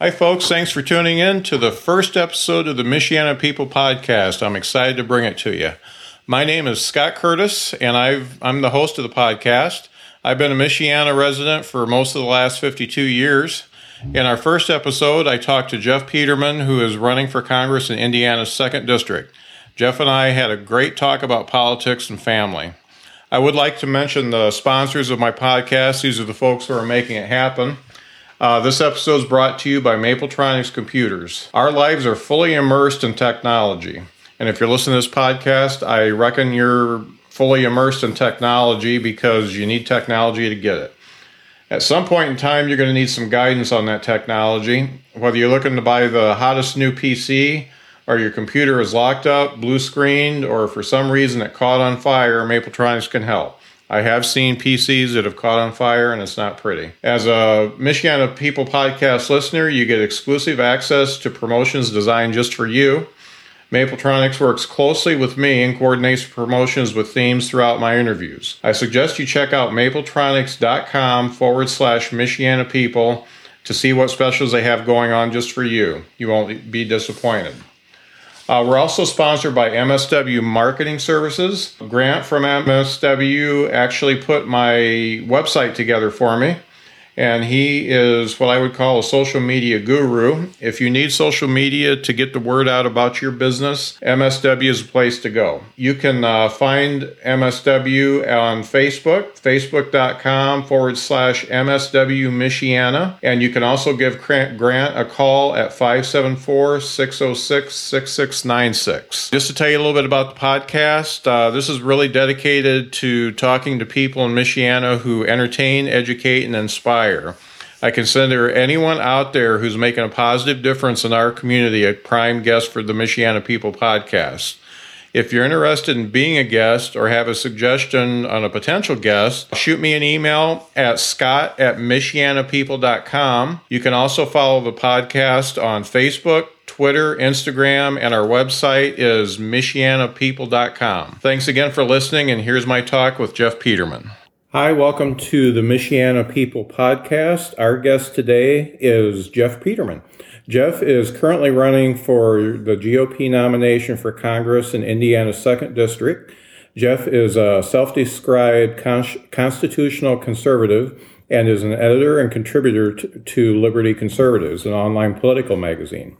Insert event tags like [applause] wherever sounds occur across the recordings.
Hi, folks. Thanks for tuning in to the first episode of the Michiana People Podcast. I'm excited to bring it to you. My name is Scott Curtis, and I've, I'm the host of the podcast. I've been a Michiana resident for most of the last 52 years. In our first episode, I talked to Jeff Petermann, who is running for Congress in Indiana's 2nd District. Jeff and I had a great talk about politics and family. I would like to mention the sponsors of my podcast. These are the folks who are making it happen. Uh, this episode is brought to you by Mapletronics Computers. Our lives are fully immersed in technology. And if you're listening to this podcast, I reckon you're fully immersed in technology because you need technology to get it. At some point in time, you're going to need some guidance on that technology. Whether you're looking to buy the hottest new PC, or your computer is locked up, blue screened, or for some reason it caught on fire, Mapletronics can help. I have seen PCs that have caught on fire and it's not pretty. As a Michiana People podcast listener, you get exclusive access to promotions designed just for you. Mapletronics works closely with me and coordinates promotions with themes throughout my interviews. I suggest you check out mapletronics.com forward slash Michiana People to see what specials they have going on just for you. You won't be disappointed. Uh, we're also sponsored by MSW Marketing Services. Grant from MSW actually put my website together for me and he is what I would call a social media guru. If you need social media to get the word out about your business, MSW is a place to go. You can uh, find MSW on Facebook, facebook.com forward slash MSW Michiana, and you can also give Grant a call at 574 606 6696. Just to tell you a little bit about the podcast, uh, this is really dedicated to talking to people in Michiana who entertain, educate, and inspire I consider anyone out there who's making a positive difference in our community a prime guest for the Michiana People podcast. If you're interested in being a guest or have a suggestion on a potential guest, shoot me an email at scott at michianapeople.com. You can also follow the podcast on Facebook, Twitter, Instagram, and our website is michianapeople.com. Thanks again for listening, and here's my talk with Jeff Petermann. Hi, welcome to the Michiana People podcast. Our guest today is Jeff Petermann. Jeff is currently running for the GOP nomination for Congress in Indiana's 2nd District. Jeff is a self described constitutional conservative and is an editor and contributor to Liberty Conservatives, an online political magazine.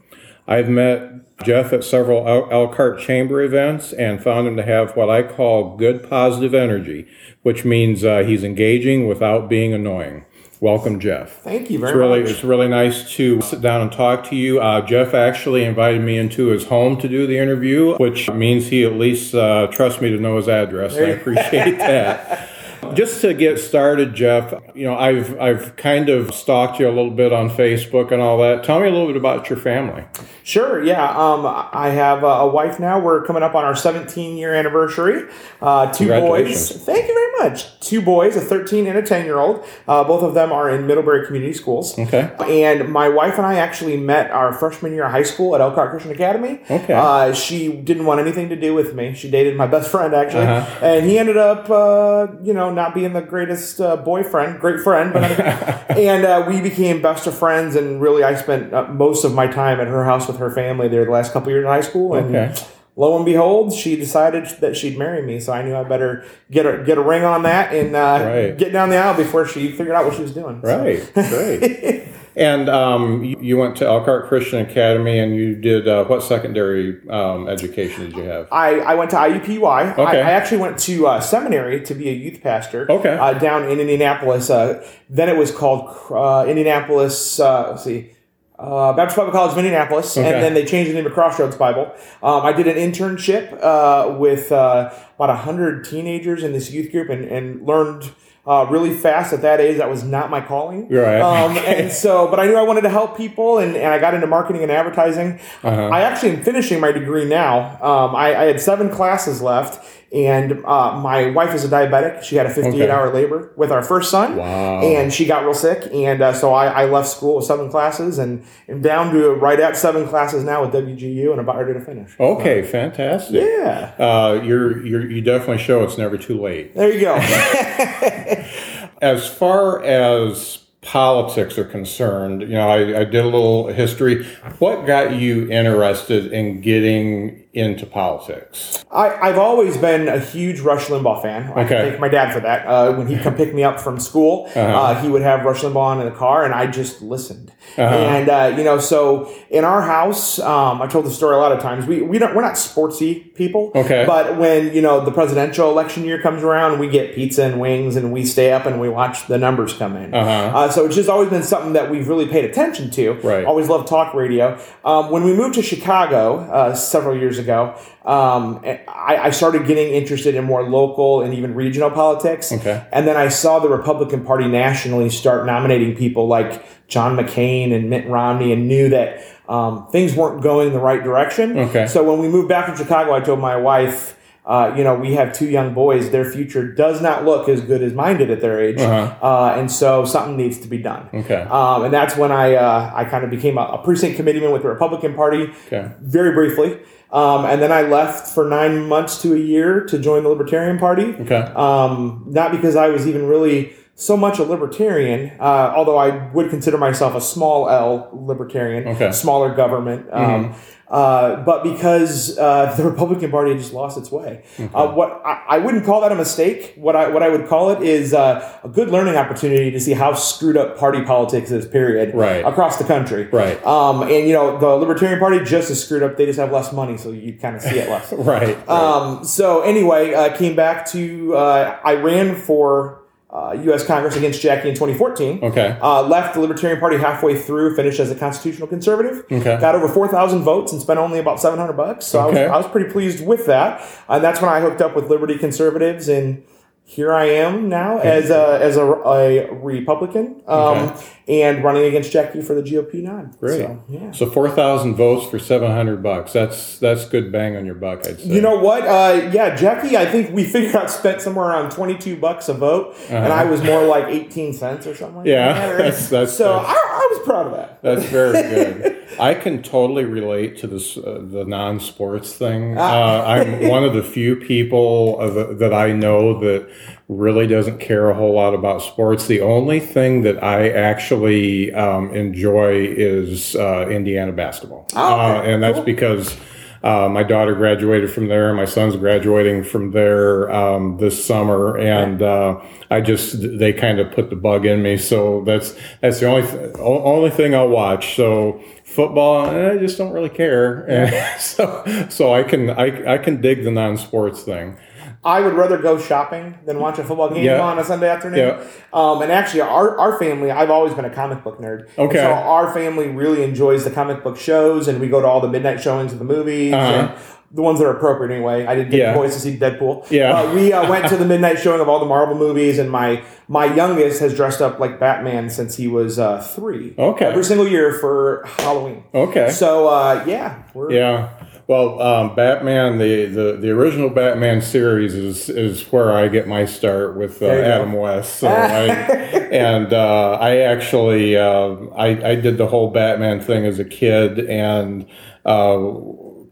I've met Jeff at several Elkhart Chamber events and found him to have what I call good positive energy, which means uh, he's engaging without being annoying. Welcome, Jeff. Thank you very it's really, much. It's really nice to sit down and talk to you. Uh, Jeff actually invited me into his home to do the interview, which means he at least uh, trusts me to know his address. I appreciate [laughs] that. Just to get started, Jeff, you know, I've I've kind of stalked you a little bit on Facebook and all that. Tell me a little bit about your family. Sure. Yeah. Um, I have a wife now. We're coming up on our 17 year anniversary. Uh, two boys. Thank you very much. Two boys, a 13 and a 10 year old. Uh, both of them are in Middlebury Community Schools. Okay. And my wife and I actually met our freshman year of high school at Elkhart Christian Academy. Okay. Uh, she didn't want anything to do with me. She dated my best friend actually, uh-huh. and he ended up, uh, you know, not being the greatest uh, boyfriend, great friend, but [laughs] and uh, we became best of friends. And really, I spent uh, most of my time at her house with her family there the last couple years in high school, and. Okay. Lo and behold, she decided that she'd marry me, so I knew I better get a get a ring on that and uh, right. get down the aisle before she figured out what she was doing. Right, so. right. [laughs] And um, you went to Elkhart Christian Academy, and you did uh, what secondary um, education did you have? I, I went to IUPUI. Okay. I, I actually went to uh, seminary to be a youth pastor. Okay. Uh, down in Indianapolis. Uh, then it was called uh, Indianapolis. Uh, let's see. Uh, Baptist Bible College of Indianapolis, okay. and then they changed the name to Crossroads Bible. Um, I did an internship uh, with uh, about hundred teenagers in this youth group, and, and learned uh, really fast at that age. That was not my calling. Right. Um, [laughs] and so, but I knew I wanted to help people, and, and I got into marketing and advertising. Uh-huh. I actually am finishing my degree now. Um, I, I had seven classes left. And uh, my wife is a diabetic. She had a 58 Okay. hour labor with our first son. Wow. And she got real sick. And uh, so I, I left school with seven classes and am down to right at seven classes now with WGU and about ready to finish. Okay, fantastic. Yeah. Uh, you're, you're you definitely show it's never too late. There you go. [laughs] [laughs] As far as politics are concerned, you know, I, I did a little history. What got you interested in getting into politics? I, I've always been a huge Rush Limbaugh fan. I Okay. thank my dad for that. Uh, when he'd come pick me up from school, Uh-huh. uh, he would have Rush Limbaugh on in the car, and I just listened. Uh-huh. And uh, you know, so in our house, um, I told the story a lot of times. We we don't we're not sportsy people. Okay. But when you know the presidential election year comes around, we get pizza and wings, and we stay up and we watch the numbers come in. Uh-huh. Uh, so it's just always been something that we've really paid attention to. Right. Always loved talk radio. Um, when we moved to Chicago uh, several years ago, um, I, I started getting interested in more local and even regional politics. Okay. And then I saw the Republican Party nationally start nominating people like John McCain and Mitt Romney and knew that um, things weren't going in the right direction. Okay. So when we moved back from Chicago, I told my wife, uh, you know, we have two young boys. Their future does not look as good as mine did at their age. Uh-huh. Uh, and so something needs to be done. Okay. Um, and that's when I uh, I kind of became a, a precinct committeeman with the Republican Party, Okay. very briefly. Um, and then I left for nine months to a year to join the Libertarian Party. Okay. Um, not because I was even really so much a libertarian, uh, although I would consider myself a small L libertarian, Okay. Mm-hmm. smaller government. Um, uh, but because uh, the Republican Party just lost its way, uh, what I, I wouldn't call that a mistake. What I what I would call it is uh, a good learning opportunity to see how screwed up party politics is. Period. Right. Across the country. Right. Um, and you know the Libertarian Party just as screwed up. They just have less money, so you kind of see it less. [laughs] Right. right. Um, so anyway, uh, came back to uh, I ran for uh, U.S. Congress against Jackie in 2014. Okay. Uh, left the Libertarian Party halfway through, finished as a constitutional conservative. Okay. Got over 4,000 votes and spent only about 700 bucks. So Okay. I, was, I was pretty pleased with that. And that's when I hooked up with Liberty Conservatives and. Here I am now as a as a, a Republican um, Okay. And running against Jackie for the GOP nod. Great. So, yeah. So four thousand votes for seven hundred bucks. That's that's good bang on your buck, I'd say. You know what? Uh, yeah, Jackie, I think we [laughs] figured out spent somewhere around 22 bucks a vote, and I was more like 18 cents or something like Uh-huh. Yeah, that. [laughs] that's- that's- so that's- I, I was proud of that. That's very [laughs] good. I can totally relate to this uh, the non-sports thing. Ah. Uh, I'm one of the few people of, that I know that really doesn't care a whole lot about sports. The only thing that I actually um, enjoy is uh, Indiana basketball, Oh, okay. uh, and that's Cool. because. Uh, my daughter graduated from there. My son's graduating from there um, this summer, and uh, I just they kind of put the bug in me. So that's that's the only th- only thing I'll watch. So football, eh, I just don't really care. And [laughs] so so I can I, I can dig the non sports thing. I would rather go shopping than watch a football game Yeah. on a Sunday afternoon. Yeah. Um, and actually, our, our family, I've always been a comic book nerd. Okay. So our family really enjoys the comic book shows, and we go to all the midnight showings of the movies. Uh-huh. And the ones that are appropriate anyway. I didn't get Yeah. the boys to see Deadpool. Yeah. Uh, we uh, went to the midnight showing of all the Marvel movies, and my my youngest has dressed up like Batman since he was uh, three. Okay. Every single year for Halloween. Okay. So uh, yeah, we're Yeah. Well, um, Batman, the, the, the original Batman series is, is where I get my start with uh, you go. Adam West. So I, [laughs] and uh, I actually uh, I, I did the whole Batman thing as a kid, and uh,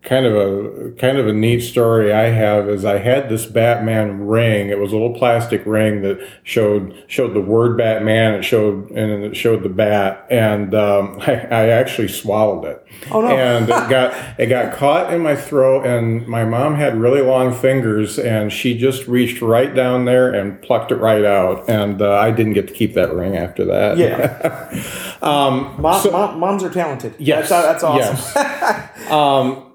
kind of a kind of a neat story I have is I had this Batman ring. It was a little plastic ring that showed showed the word Batman. It showed and it showed the bat, and um, [laughs] I, I actually swallowed it. Oh, no. And it [laughs] got it got caught in my throat, and my mom had really long fingers, and she just reached right down there and plucked it right out, and uh, I didn't get to keep that ring after that. yeah. [laughs] um, Mom, mom, moms are talented. Yes, that's, that's awesome. yes. um,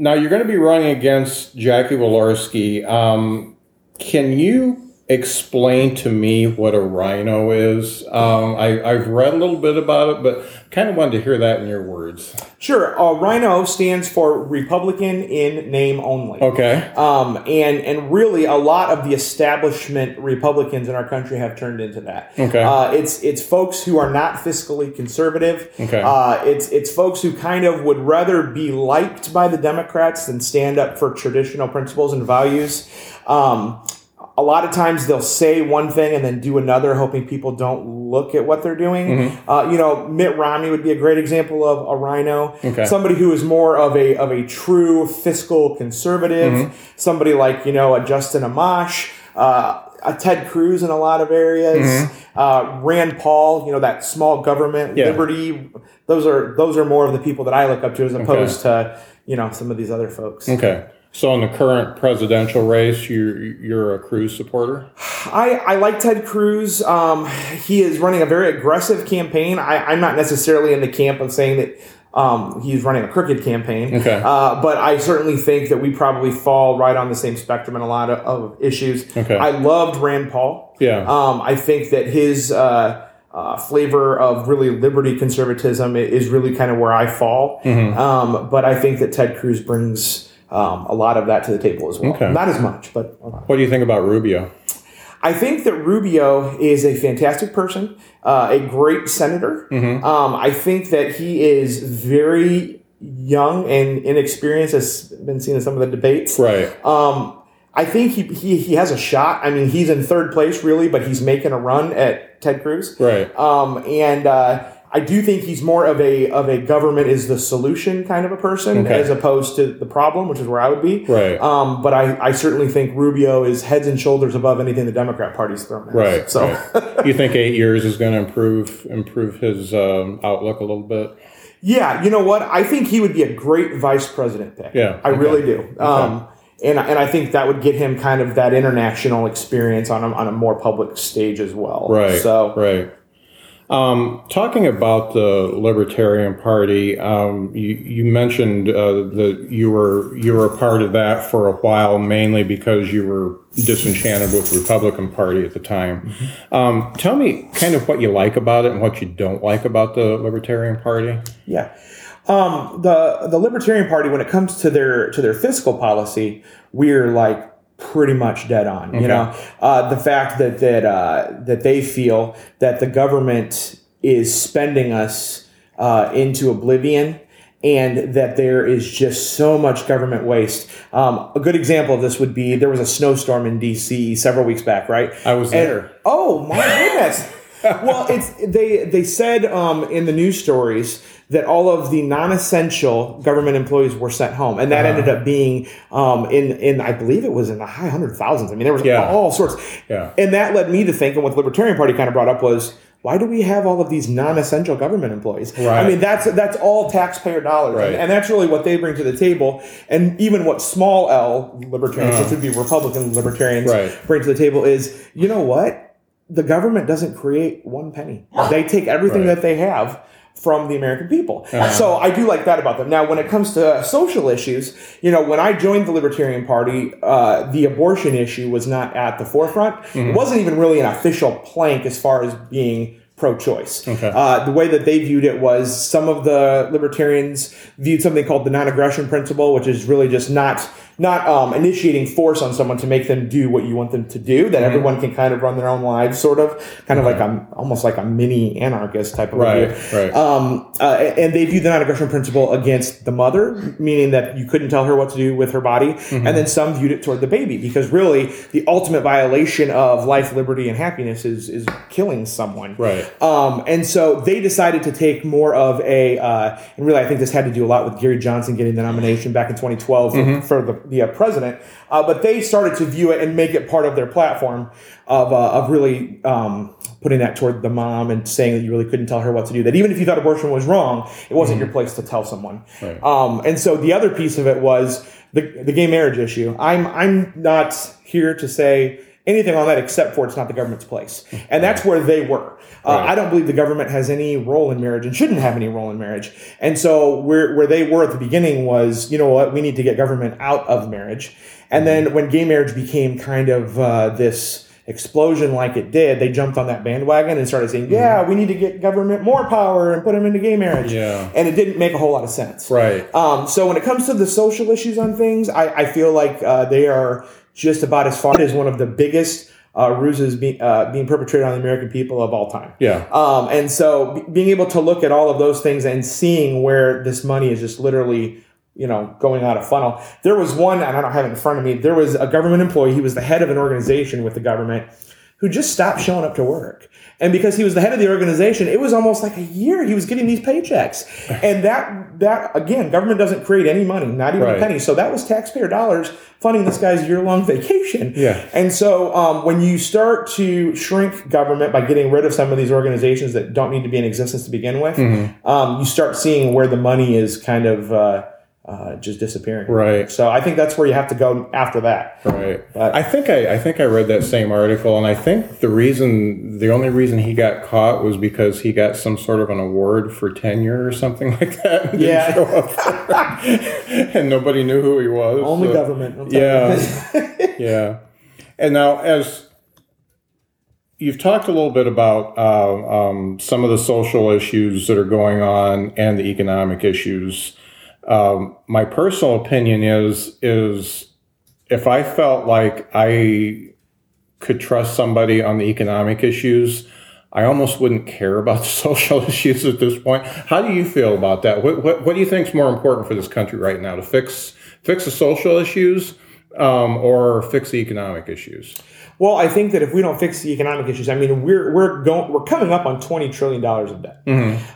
now you're going to be running against Jackie Walorski. Um, can you explain to me what a rhino is? Um, I, I've read a little bit about it, but kind of wanted to hear that in your words. Sure. Uh, rhino stands for Republican in name only. Okay. Um, and and really, a lot of the establishment Republicans in our country have turned into that. Okay. Uh, it's it's folks who are not fiscally conservative. Okay. Uh, it's it's folks who kind of would rather be liked by the Democrats than stand up for traditional principles and values. Um, a lot of times they'll say one thing and then do another, hoping people don't look at what they're doing. Mm-hmm. Uh, you know, Mitt Romney would be a great example of a rhino. Okay. Somebody who is more of a of a true fiscal conservative. Mm-hmm. Somebody like you know a Justin Amash. Uh, a Ted Cruz in a lot of areas, uh, Rand Paul, you know that small government Mm-hmm. Yeah. liberty. Those are those are more of the people that I look up to as opposed to you know some of these other folks. Okay. So in the current presidential race, you're you're a Cruz supporter. I, I like Ted Cruz. Um, he is running a very aggressive campaign. I, I'm not necessarily in the camp of saying that um, he's running a crooked campaign. Okay. Uh, but I certainly think that we probably fall right on the same spectrum in a lot of, of issues. Okay. I loved Rand Paul. Yeah. Um, I think that his uh, uh, flavor of really liberty conservatism is really kind of where I fall. Mm-hmm. Um, but I think that Ted Cruz brings um, a lot of that to the table as well. Okay. Not as much, but a lot. What do you think about Rubio? I think that Rubio is a fantastic person, uh, a great senator. Mm-hmm. Um, I think that he is very young and inexperienced, as been seen in some of the debates. Right. Um, I think he, he he has a shot. I mean, he's in third place really, but he's making a run at Ted Cruz. Right. Um, and uh, I do think he's more of a of a government is the solution kind of a person Okay. as opposed to the problem, which is where I would be. Right. Um, but I, I certainly think Rubio is heads and shoulders above anything the Democrat Party's thrown at. Right. So right. [laughs] you think eight years is going to improve improve his um, outlook a little bit? yeah, you know what? I think he would be a great vice president pick. Yeah, I okay. really do. Um, and and I think that would get him kind of that international experience on a, on a more public stage as well. Right. So right. Um, talking about the Libertarian Party, um, you, you mentioned uh, that you were you were a part of that for a while, mainly because you were disenchanted with the Republican Party at the time. Um, tell me kind of what you like about it and what you don't like about the Libertarian Party. Yeah. Um, the the Libertarian Party, when it comes to their to their fiscal policy, we're like pretty much dead on. You know, uh, the fact that that uh, that they feel that the government is spending us uh, into oblivion. And that there is just so much government waste. Um, a good example of this would be there was a snowstorm in D.C. several weeks back, right? I was And- there. oh my goodness! [laughs] well, it's they they said um, in the news stories that all of the non-essential government employees were sent home, and that ended up being um, in in I believe it was in the high hundred thousands. I mean, there was Yeah. all sorts, Yeah. and that led me to think, and what the Libertarian Party kind of brought up was. Why do we have all of these non-essential government employees? I mean, that's that's all taxpayer dollars, Right. and, and that's really what they bring to the table. And even what small L libertarians, which would be Republican libertarians, Right. bring to the table is, you know what? The government doesn't create one penny. They take everything Right. that they have from the American people. So I do like that about them. Now, when it comes to social issues, you know, when I joined the Libertarian Party, uh, the abortion issue was not at the forefront. It wasn't even really an official plank as far as being pro-choice. Okay. Uh, the way that they viewed it was some of the libertarians viewed something called the non-aggression principle, which is really just not not um, initiating force on someone to make them do what you want them to do. That everyone can kind of run their own lives, sort of, kind of like a almost like a mini anarchist type of Right, view. right. Um, uh, and they view the non-aggression principle against the mother, meaning that you couldn't tell her what to do with her body, Mm-hmm. and then some viewed it toward the baby because really the ultimate violation of life, liberty, and happiness is is killing someone. Right. Um, and so they decided to take more of a, uh, and really I think this had to do a lot with Gary Johnson getting the nomination back in 2012 for, for the, the uh, president. Uh, but they started to view it and make it part of their platform of, uh, of really um, putting that toward the mom and saying that you really couldn't tell her what to do. That even if you thought abortion was wrong, it wasn't your place to tell someone. Right. Um, and so the other piece of it was the, the gay marriage issue. I'm, I'm not here to say anything on that except for it's not the government's place. And that's where they were. Uh, Right. I don't believe the government has any role in marriage and shouldn't have any role in marriage. And so where, where they were at the beginning was, you know what, we need to get government out of marriage. And then when gay marriage became kind of uh, this explosion like it did, they jumped on that bandwagon and started saying, "Yeah, we need to get government more power and put them into gay marriage." Yeah. and it didn't make a whole lot of sense. Right. Um, so when it comes to the social issues on things, I, I feel like uh, they are just about as far as one of the biggest uh, ruses being uh, being perpetrated on the American people of all time. Yeah. Um, and so b- being able to look at all of those things and seeing where this money is just literally, you know, going out of funnel. There was one, and I don't have it in front of me. There was a government employee. He was the head of an organization with the government who just stopped showing up to work. And because he was the head of the organization, it was almost like a year he was getting these paychecks. [sighs] And that that again, government doesn't create any money, not even Right. a penny. So that was taxpayer dollars funding this guy's year long [laughs] vacation. Yeah. And so um, when you start to shrink government by getting rid of some of these organizations that don't need to be in existence to begin with, Mm-hmm. um, you start seeing where the money is kind of uh, uh, just disappearing. Right. So I think that's where you have to go after that. Right. But- I think I, I think I read that same article, and I think the reason, the only reason he got caught was because he got some sort of an award for tenure or something [laughs] like that. and didn't Yeah. show up. [laughs] and nobody knew who he was. Only so- government. Yeah. [laughs] yeah. And now, as you've talked a little bit about uh, um, some of the social issues that are going on and the economic issues, um, my personal opinion is is if I felt like I could trust somebody on the economic issues. I almost wouldn't care about the [laughs] social issues at this point. How do you feel about that? What, what, what do you think is more important for this country right now to fix fix the social issues um, or fix the economic issues? Well, I think that if we don't fix the economic issues, I mean, we're we're going we're coming up on twenty trillion dollars of debt.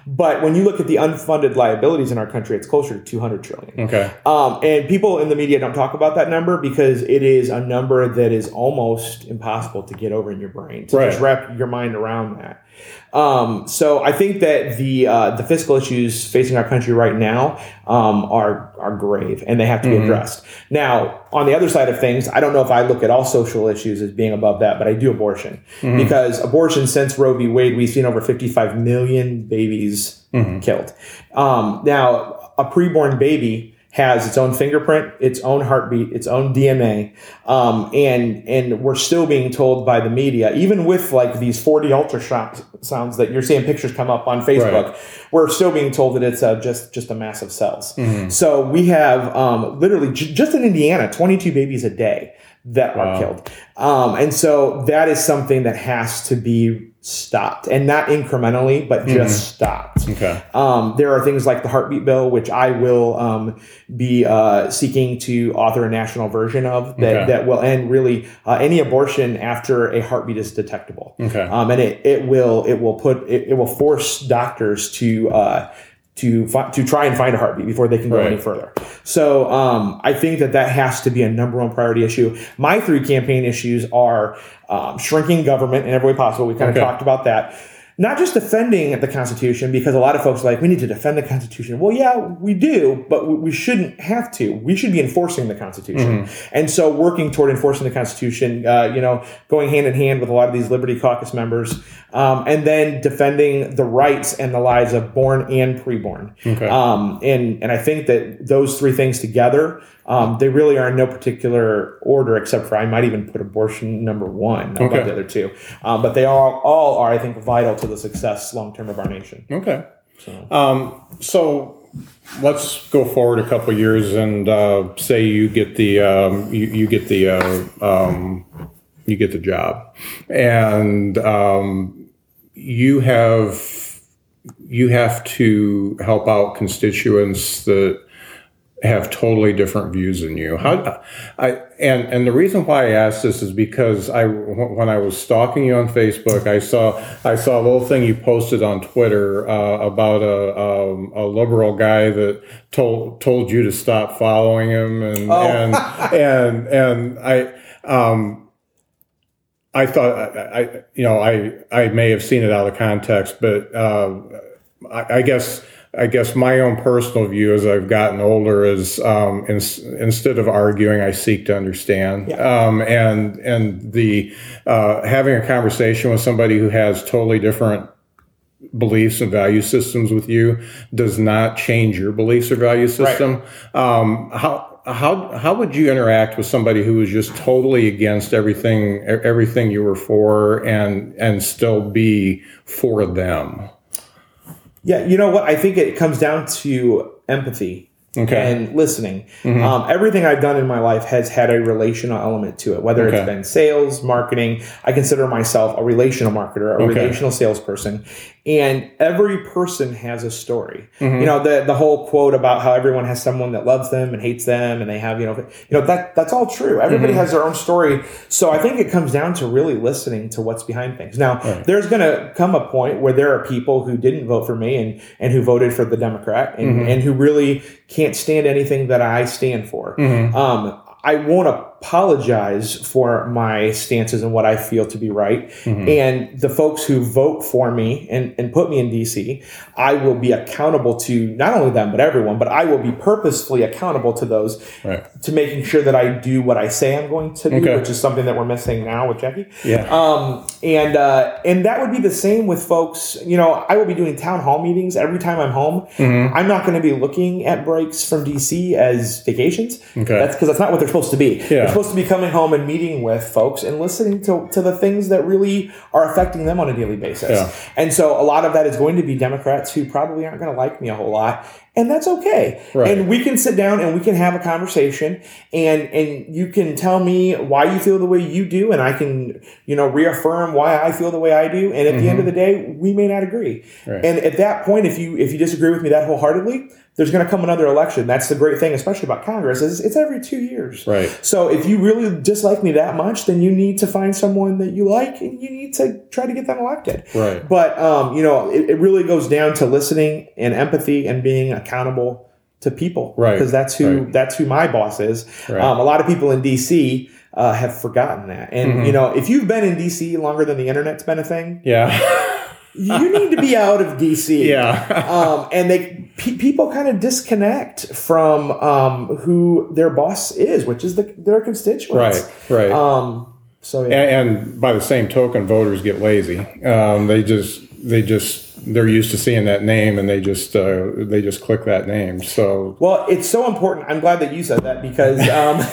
But when you look at the unfunded liabilities in our country, it's closer to two hundred trillion. Okay. Um, and people in the media don't talk about that number because it is a number that is almost impossible to get over in your brain to Right. just wrap your mind around that. Um, so I think that the uh, the fiscal issues facing our country right now um, are are grave and they have to be addressed. Now, on the other side of things, I don't know if I look at all social issues as being above that, but I do abortion because abortion since Roe v. Wade, we've seen over 55 million babies killed. Um, now, a preborn baby has its own fingerprint, its own heartbeat, its own DNA, um, and and we're still being told by the media, even with like these 4D ultrasounds sounds that you're seeing pictures come up on Facebook, Right. we're still being told that it's uh, just just a mass of cells. So we have um, literally j- just in Indiana, 22 babies a day that Wow. are killed, um, and so that is something that has to be stopped, and not incrementally, but just stopped. Okay. Um, there are things like the heartbeat bill, which I will um, be uh, seeking to author a national version of that, Okay. that will end really uh, any abortion after a heartbeat is detectable. Okay. Um, and it, it will it will put it, it will force doctors to uh, to fi- to try and find a heartbeat before they can go Right. any further. So um, I think that that has to be a number one priority issue. My three campaign issues are um, shrinking government in every way possible. We kind of Okay. talked about that. Not just defending the Constitution, because a lot of folks are like, we need to defend the Constitution. Well, yeah, we do, but we- shouldn't have to. We should be enforcing the Constitution. And so working toward enforcing the Constitution, uh, you know, going hand in hand with a lot of these Liberty Caucus members, um, and then defending the rights and the lives of born and preborn. Okay. Um, and, and I think that those three things together, um, they really are in no particular order, except for I might even put abortion number one above Okay. the other two. Um, but they all, all are, I think, vital to the success long term of our nation. Okay. Um, so let's go forward a couple years and uh, say you get the um, you, you get the uh, um, you get the job, and um, you have you have to help out constituents that have totally different views than you. How I and and the reason why I asked this is because I when I was stalking you on Facebook, I saw I saw a little thing you posted on Twitter uh, about a um, a liberal guy that told told you to stop following him and and [laughs] and and I. Um, I thought I, I, you know, I I may have seen it out of context, but uh, I, I guess I guess my own personal view as I've gotten older is um, in, instead of arguing, I seek to understand, um, and and the uh, having a conversation with somebody who has totally different beliefs and value systems with you does not change your beliefs or value system. Right. Um, how how how would you interact with somebody who was just totally against everything everything you were for and and still be for them? Yeah, you know what? I think it comes down to empathy okay. and listening. Mm-hmm. Um, everything I've done in my life has had a relational element to it, whether okay. it's been sales, marketing. I consider myself a relational marketer, a okay. relational salesperson. And every person has a story. Mm-hmm. You know, the, the whole quote about how everyone has someone that loves them and hates them and they have, you know, you know, that that's all true. Everybody mm-hmm. has their own story. So I think it comes down to really listening to what's behind things. Now, right. there's gonna come a point where there are people who didn't vote for me and and who voted for the Democrat and, mm-hmm. and who really can't stand anything that I stand for. Mm-hmm. Um, I won't apologize for my stances and what I feel to be right. Mm-hmm. And the folks who vote for me and, and put me in DC, I will be accountable to not only them, but everyone, but I will be purposefully accountable to those right. to making sure that I do what I say I'm going to do, okay. which is something that we're missing now with Jackie. Yeah. Um, and, uh, and that would be the same with folks. You know, I will be doing town hall meetings every time I'm home. Mm-hmm. I'm not going to be looking at breaks from DC as vacations. Okay. That's because that's not what they're supposed to be. Yeah supposed to be coming home and meeting with folks and listening to, to the things that really are affecting them on a daily basis. Yeah. And so a lot of that is going to be Democrats who probably aren't going to like me a whole lot. And that's okay. Right. And we can sit down and we can have a conversation and, and you can tell me why you feel the way you do. And I can, you know, reaffirm why I feel the way I do. And at mm-hmm. the end of mm-hmm. the day, we may not agree. Right. And at that point, if you, if you disagree with me that wholeheartedly, there's going to come another election. That's the great thing, especially about Congress, is it's every two years. Right. So if you really dislike me that much, then you need to find someone that you like and you need to try to get them elected. Right. But um, you know, it, it really goes down to listening and empathy and being accountable to people. Right. Because that's who right. that's who my boss is. Right. Um, a lot of people in DC uh, have forgotten that. And mm-hmm. you know, if you've been in DC longer than the internet's been a thing, yeah. you need to be out of DC. [laughs] Yeah. um, and they pe- people kind of disconnect from um, who their boss is, which is the, their constituents. Right. Right. Um, so yeah. and, and, by the same token, voters get lazy. Um, they just they just they're used to seeing that name and they just uh, they just click that name. So well, it's so important. I'm glad that you said that because [laughs] um,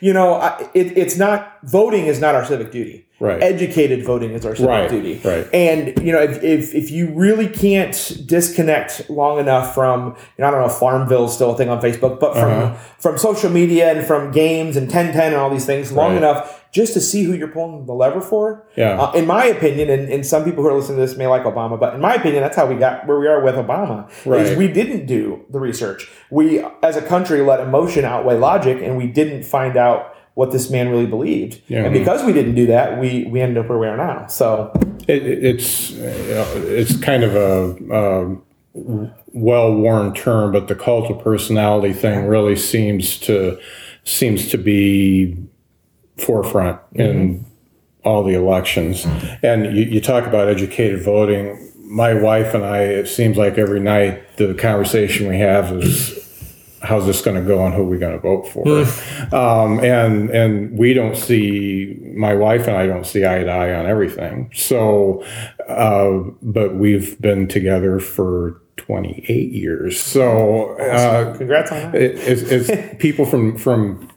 you know I, it, it's not voting is not our civic duty. Right. Educated voting is our civic right. duty. Right. And you know, if, if, if you really can't disconnect long enough from, you know, I don't know, if Farmville is still a thing on Facebook, but from uh-huh. from social media and from games and 1010 and all these things long right. enough just to see who you're pulling the lever for. Yeah. Uh, in my opinion, and, and some people who are listening to this may like Obama, but in my opinion, that's how we got where we are with Obama. Right. Is we didn't do the research. We, as a country, let emotion outweigh logic, and we didn't find out what this man really believed. Yeah. And because we didn't do that, we we ended up where we are now. So it, it's you know, it's kind of a. a well-worn term, but the cult of personality thing really seems to seems to be forefront mm-hmm. in all the elections. And you, you talk about educated voting. My wife and I, it seems like every night the conversation we have is how's this going to go and who are we going to vote for? Hmm. um, and and we don't see my wife and I don't see eye to eye on everything. So, uh, but we've been together for 28 years. So, uh, congrats on that. It, it's, it's people from from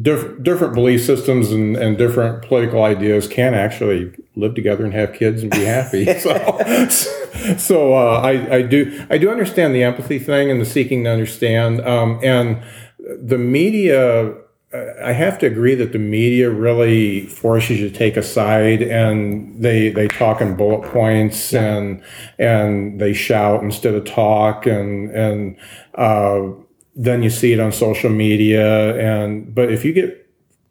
diff- different belief systems and, and different political ideas can actually live together and have kids and be happy. [laughs] so, so uh, I, I do I do understand the empathy thing and the seeking to understand. Um, and the media, I have to agree that the media really forces you to take a side, and they they talk in bullet points and and they shout instead of talk, and and uh, then you see it on social media and but if you get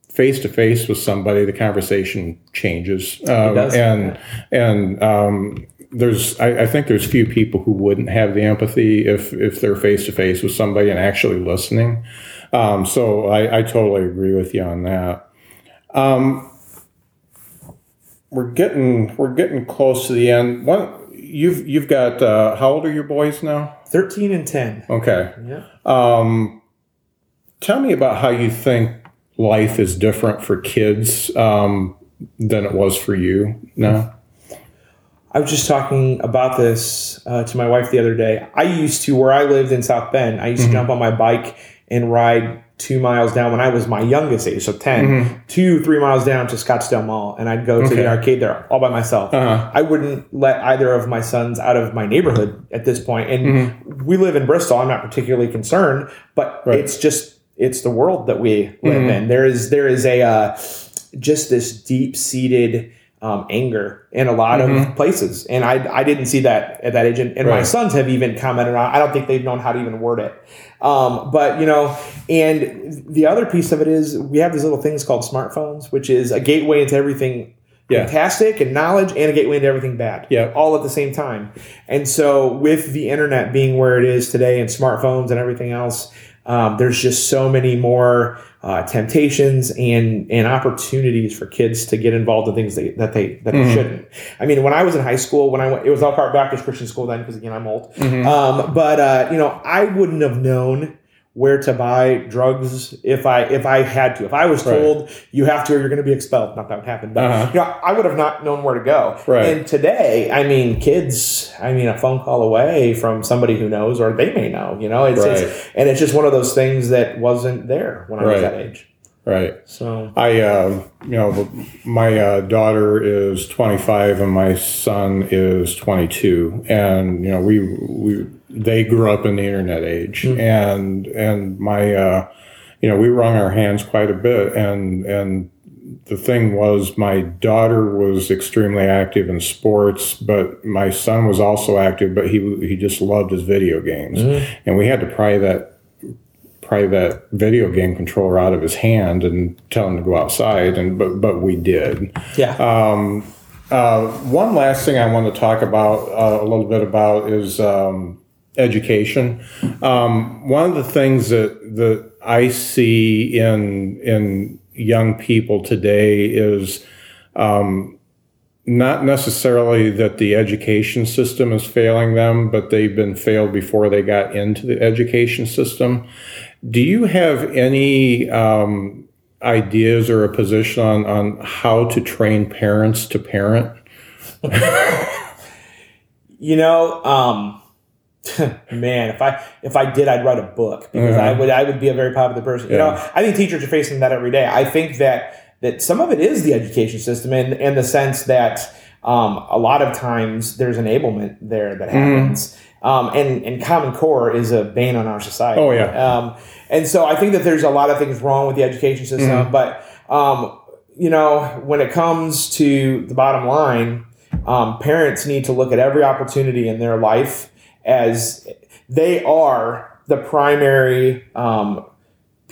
face to face with somebody the conversation changes um, and and um, there's I, I, think there's few people who wouldn't have the empathy if if they're face to face with somebody and actually listening um, so I, I, totally agree with you on that um, we're getting we're getting close to the end one you've you've got uh, how old are your boys now 13 and 10. Okay. Yeah. Um, tell me about how you think life is different for kids um, than it was for you now. I was just talking about this uh, to my wife the other day. I used to, where I lived in South Bend, I used Mm-hmm. to jump on my bike and ride two miles down when I was my youngest age, so 10, two, three miles down to Scottsdale Mall, and I'd go to Mm-hmm. Okay. the arcade there all by myself. Uh-huh. I wouldn't let either of my sons out of my neighborhood at this point. And we live in Bristol. I'm not particularly concerned, but Mm-hmm. Right. Mm-hmm. it's just it's the world that we live in. There is there is a uh, just this deep seated um, anger in a lot of places, and I I didn't see that at that age. And, and my Mm-hmm. Sons have even commented on. I don't think they've known how to even word it. Um, but you know, and the other piece of it is we have these little things called smartphones, which is a gateway into everything Yeah. fantastic and knowledge and a gateway into everything bad. Yeah. All at the same time. And so with the internet being where it is today and smartphones and everything else, um, there's just so many more uh, temptations and and opportunities for kids to get involved in things that, that they that they shouldn't. I mean, when I was in high school, when I went, it was Elkhart Baptist Christian School then, because again, I'm old. Um, but uh, you know, I wouldn't have known where to buy drugs if I if I had to. If I was Right. told you have to or you're going to be expelled, not that would happen, but Uh-huh. you know, I would have not known where to go. Right. And today, I mean, kids, I mean, a phone call away from somebody who knows, or they may know. You know, it's, Right. it's and it's just one of those things that wasn't there when I was that age. Right. So. I, uh, you know, my uh, daughter is 25 and my son is 22, and you know, we we they grew up in the internet age, and and my, uh, you know, we wrung our hands quite a bit, and and the thing was, my daughter was extremely active in sports, but my son was also active, but he he just loved his video games, and we had to pry that pry that video game controller out of his hand and tell him to go outside and but but we did yeah, uh, one last thing I want to talk about uh, a little bit about is um, education. Um, one of the things that that I see in in young people today is um, not necessarily that the education system is failing them, but they've been failed before they got into the education system. Do you have any um, ideas or a position on, on how to train parents to parent? [laughs] you know, um, [laughs] man, if I if I did, I'd write a book because I Uh-huh. would I would be a very popular person. You know, I think teachers are facing that every day. I think that that some of it is the education system in in the sense that um, a lot of times there's enablement there that Mm-hmm. happens. Um, and, and Common Core is a bane on our society. Oh, yeah. Um, and so I think that there's a lot of things wrong with the education system. Mm-hmm. But, um, you know, when it comes to the bottom line, um, parents need to look at every opportunity in their life as they are the primary um,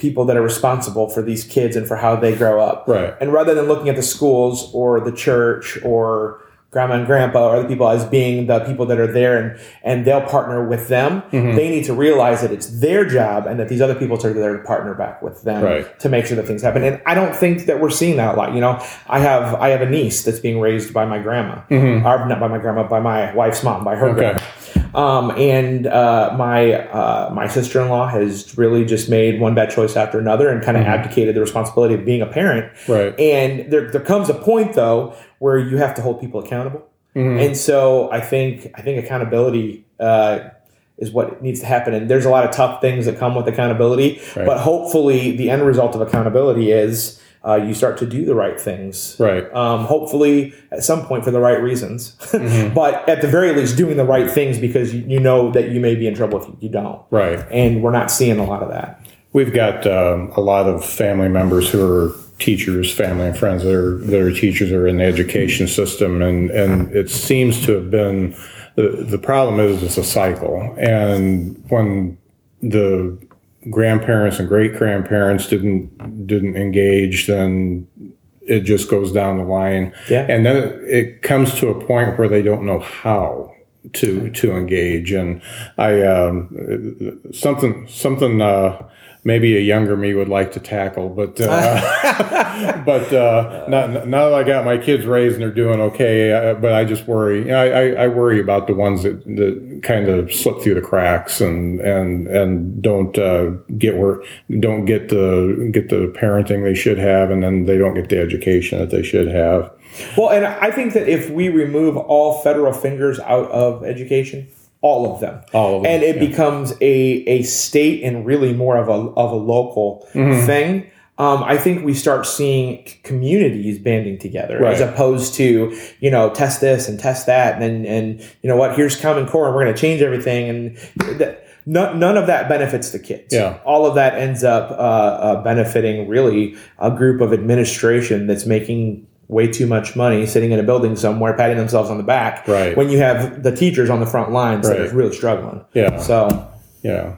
people that are responsible for these kids and for how they grow up. Right. And rather than looking at the schools or the church or grandma and grandpa or other people as being the people that are there and, and they'll partner with them, Mm-hmm. they need to realize that it's their job and that these other people are there to partner back with them Right. to make sure that things happen. And I don't think that we're seeing that a lot. You know, I have I have a niece that's being raised by my grandma, or not by my grandma, by my wife's mom, by her Mm-hmm. Okay. grandma. Um, and uh, my uh, my sister in law has really just made one bad choice after another and kind of abdicated the responsibility of being a parent. Mm-hmm. Right. And there there comes a point though where you have to hold people accountable. Mm-hmm. And so I think I think accountability uh, is what needs to happen. And there's a lot of tough things that come with accountability, Right. but hopefully the end result of accountability is uh, you start to do the right things. Right. Um, hopefully at some point for the right reasons, [laughs] Mm-hmm. but at the very least doing the right things because you, you know that you may be in trouble if you don't. Right. And we're not seeing a lot of that. We've got um, a lot of family members who are teachers, family and friends that are that are teachers or in the education system, and and it seems to have been the the problem is it's a cycle, and when the grandparents and great grandparents didn't didn't engage, then it just goes down the line, Yeah. and then it, it comes to a point where they don't know how to to engage, and I um, something something. Uh, maybe a younger me would like to tackle, but uh, [laughs] but uh, now, now that I got my kids raised and they're doing okay, uh, but I just worry. I, I, I worry about the ones that, that kind of slip through the cracks and and and don't uh, get where don't get the get the parenting they should have, and then they don't get the education that they should have. Well, and I think that if we remove all federal fingers out of education, all of them, All of them, and it yeah. becomes a a state and really more of a of a local Mm-hmm. thing. Um, I think we start seeing communities banding together as opposed to you know test this and test that and then and you know what here's Common Core and we're going to change everything and that, none, none of that benefits the kids. Yeah. all of that ends up uh, uh, benefiting really a group of administration that's making way too much money sitting in a building somewhere patting themselves on the back Right. when you have the teachers on the front lines that are really struggling Yeah. so Yeah.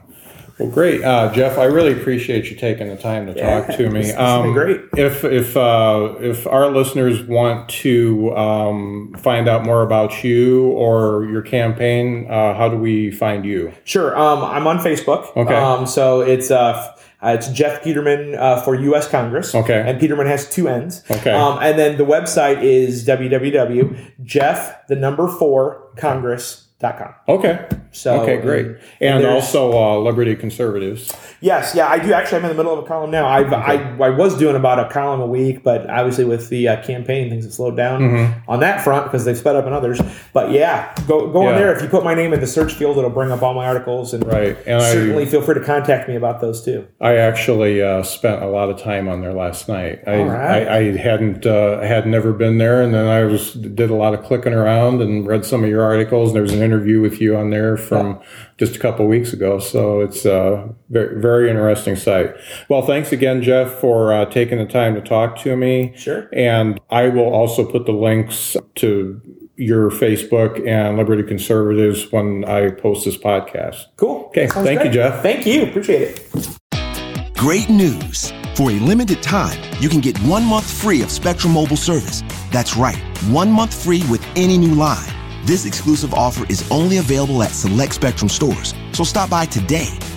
Well, great, uh, Jeff. I really appreciate you taking the time to Yeah, talk to me. this- this has been great. If if uh, if our listeners want to um, find out more about you or your campaign, uh, how do we find you? Sure. Um, I'm on Facebook. Okay. Um, so it's uh, f- uh, it's Jeff Petermann uh, for U.S. Congress. Okay. And Petermann has two N's. Okay. Um, and then the website is www.jeff the number four congress.com. Okay. So okay, great. and And also uh, Liberty Conservatives. Yes, yeah, I do. Actually, I'm in the middle of a column now. I've, I I was doing about a column a week, but obviously with the uh, campaign, things have slowed down on that front because they've sped up in others. But yeah, go go Mm-hmm. Yeah. in there. If you put my name in the search field, it'll bring up all my articles. And Right, and I- certainly feel free to contact me about those too. I actually uh, spent a lot of time on there last night. I, All right. I, I hadn't uh, had never been there, and then I was did a lot of clicking around and read some of your articles. And there was an interview with you on there from just a couple weeks ago. So it's a very, very interesting site. Well, thanks again, Jeff, for uh, taking the time to talk to me. Sure. And I will also put the links to your Facebook and Liberty Conservatives when I post this podcast. Cool. Okay, Sounds thank you. Jeff. Thank you. Appreciate it. Great news! For a limited time, you can get one month free of Spectrum Mobile service. That's right, one month free with any new line. This exclusive offer is only available at select Spectrum stores, so stop by today.